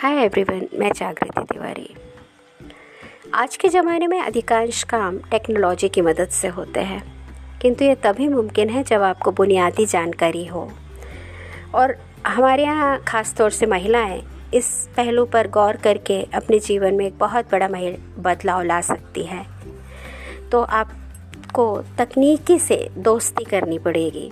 Hi everyone मैं जागृति तिवारी। आज के ज़माने में अधिकांश काम टेक्नोलॉजी की मदद से होते हैं, किंतु ये तभी मुमकिन है जब आपको बुनियादी जानकारी हो। और हमारे यहाँ ख़ास तौर से महिलाएँ इस पहलू पर गौर करके अपने जीवन में एक बहुत बड़ा बदलाव ला सकती है। तो आपको तकनीकी से दोस्ती करनी पड़ेगी।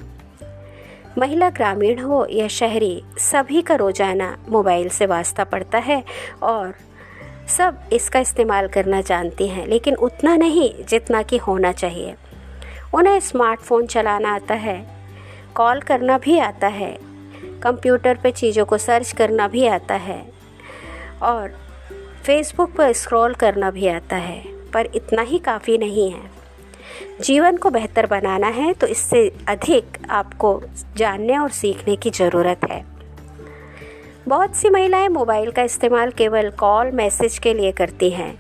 महिला ग्रामीण हो या शहरी, सभी का रोज़ाना मोबाइल से वास्ता पड़ता है और सब इसका इस्तेमाल करना जानती हैं, लेकिन उतना नहीं जितना कि होना चाहिए। उन्हें स्मार्टफ़ोन चलाना आता है, कॉल करना भी आता है, कंप्यूटर पे चीज़ों को सर्च करना भी आता है और फेसबुक पर स्क्रॉल करना भी आता है, पर इतना ही काफ़ी नहीं है। जीवन को बेहतर बनाना है तो इससे अधिक आपको जानने और सीखने की ज़रूरत है। बहुत सी महिलाएँ मोबाइल का इस्तेमाल केवल कॉल, मैसेज के लिए करती हैं।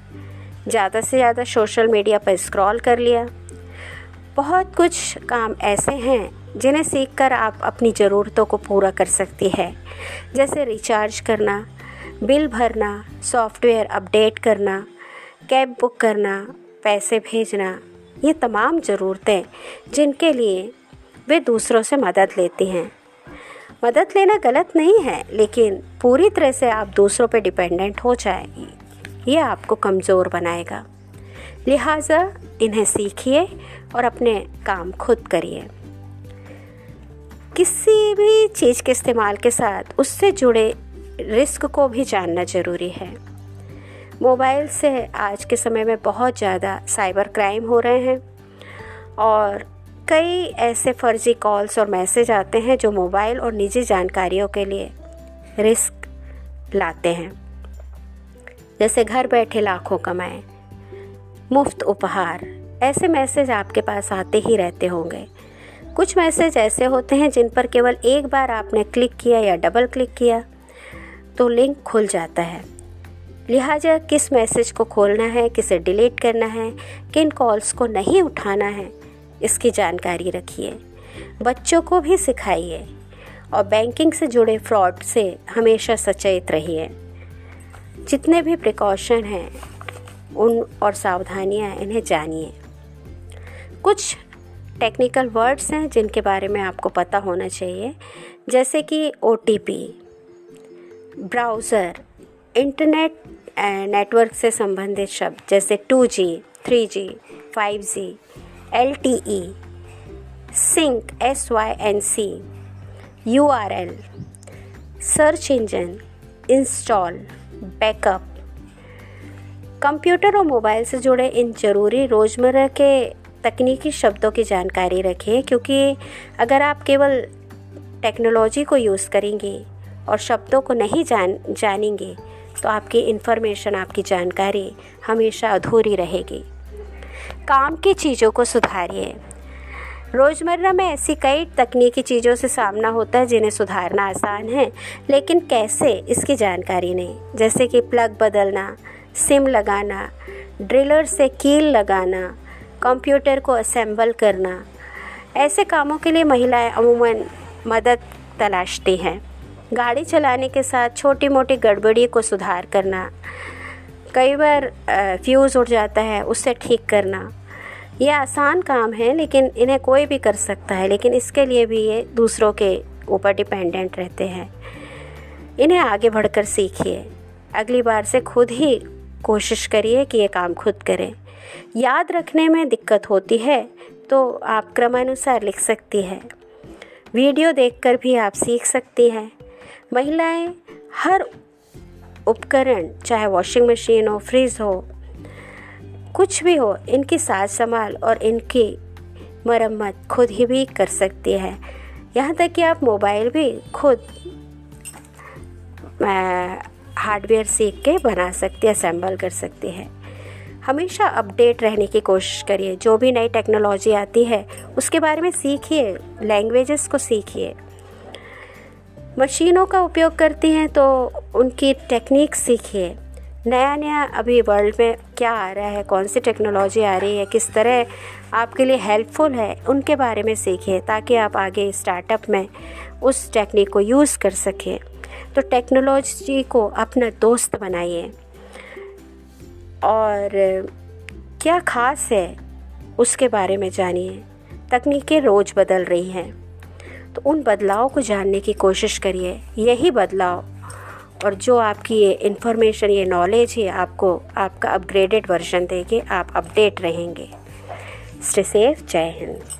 ज़्यादा से ज़्यादा सोशल मीडिया पर स्क्रॉल कर लिया। बहुत कुछ काम ऐसे हैं, जिन्हें सीखकर आप अपनी ज़रूरतों को पूरा कर सकती है। जैसे रिचार्ज करना, बिल भरना, सॉफ्टवेयर अपडेट करना, कैब बुक करना, पैसे भेजना ये तमाम ज़रूरतें जिनके लिए वे दूसरों से मदद लेती हैं। मदद लेना गलत नहीं है, लेकिन पूरी तरह से आप दूसरों पर डिपेंडेंट हो जाएगी ये आपको कमज़ोर बनाएगा। लिहाजा इन्हें सीखिए और अपने काम खुद करिए। किसी भी चीज़ के इस्तेमाल के साथ उससे जुड़े रिस्क को भी जानना ज़रूरी है। मोबाइल से आज के समय में बहुत ज़्यादा साइबर क्राइम हो रहे हैं और कई ऐसे फर्जी कॉल्स और मैसेज आते हैं जो मोबाइल और निजी जानकारियों के लिए रिस्क लाते हैं। जैसे घर बैठे लाखों कमाएँ, मुफ़्त उपहार, ऐसे मैसेज आपके पास आते ही रहते होंगे। कुछ मैसेज ऐसे होते हैं जिन पर केवल एक बार आपने क्लिक किया या डबल क्लिक किया तो लिंक खुल जाता है। लिहाजा किस मैसेज को खोलना है, किसे डिलीट करना है, किन कॉल्स को नहीं उठाना है, इसकी जानकारी रखिए। बच्चों को भी सिखाइए और बैंकिंग से जुड़े फ्रॉड से हमेशा सचेत रहिए। जितने भी प्रिकॉशन हैं, उन और सावधानियाँ इन्हें जानिए। कुछ टेक्निकल वर्ड्स हैं जिनके बारे में आपको पता होना चाहिए, जैसे कि ओटीपी, ब्राउज़र, इंटरनेट नेटवर्क से संबंधित शब्द, जैसे two G three G five G L T E sync S Y N C U R L search engine install backup computer और मोबाइल से जुड़े इन ज़रूरी रोज़मर्रा के तकनीकी शब्दों की जानकारी रखिए क्योंकि अगर आप केवल टेक्नोलॉजी को यूज़ करेंगे और शब्दों को नहीं जान, जानेंगे तो आपकी इन्फॉर्मेशन आपकी जानकारी हमेशा अधूरी रहेगी। काम की चीज़ों को सुधारिए। रोज़मर्रा में ऐसी कई तकनीकी चीज़ों से सामना होता है जिन्हें सुधारना आसान है, लेकिन कैसे, इसकी जानकारी नहीं। जैसे कि प्लग बदलना, सिम लगाना ड्रिलर से कील लगाना कंप्यूटर को असेंबल करना। ऐसे कामों के लिए महिलाएँ अमूमन मदद तलाशती हैं। गाड़ी चलाने के साथ छोटी मोटी गड़बड़ी को सुधार करना। कई बार फ्यूज़ उड़ जाता है उससे ठीक करना। ये आसान काम है, लेकिन इन्हें कोई भी कर सकता है, लेकिन इसके लिए भी ये दूसरों के ऊपर डिपेंडेंट रहते हैं। इन्हें आगे बढ़कर सीखिए। अगली बार से खुद ही कोशिश करिए कि ये काम खुद करें। याद रखने में दिक्कत होती है तो आप क्रमानुसार लिख सकती है। वीडियो देखकर भी आप सीख सकती हैं। महिलाएँ हर उपकरण, चाहे वॉशिंग मशीन हो फ्रिज हो, कुछ भी हो, इनकी साज संभाल और इनकी मरम्मत खुद ही भी कर सकती है। यहाँ तक कि आप मोबाइल भी खुद हार्डवेयर सीख के बना सकती है असेंबल कर सकती है। हमेशा अपडेट रहने की कोशिश करिए। जो भी नई टेक्नोलॉजी आती है, उसके बारे में सीखिए लैंग्वेजेस को सीखिए। मशीनों का उपयोग करती हैं तो उनकी टेक्निक सीखिए। नया नया अभी वर्ल्ड में क्या आ रहा है, कौन सी टेक्नोलॉजी आ रही है, किस तरह आपके लिए हेल्पफुल है, उनके बारे में सीखिए ताकि आप आगे स्टार्टअप में उस टेक्निक को यूज़ कर सकें। तो टेक्नोलॉजी को अपना दोस्त बनाइए। और क्या ख़ास है, उसके बारे में जानिए। तकनीकें रोज़ बदल रही हैं। तो उन बदलाव को जानने की कोशिश करिए। यही बदलाव। और जो आपकी ये इन्फॉर्मेशन ये नॉलेज है, आपको, आपका अपग्रेडेड वर्जन देगी आप अपडेट रहेंगे। स्टे सेफ़ जय हिंद।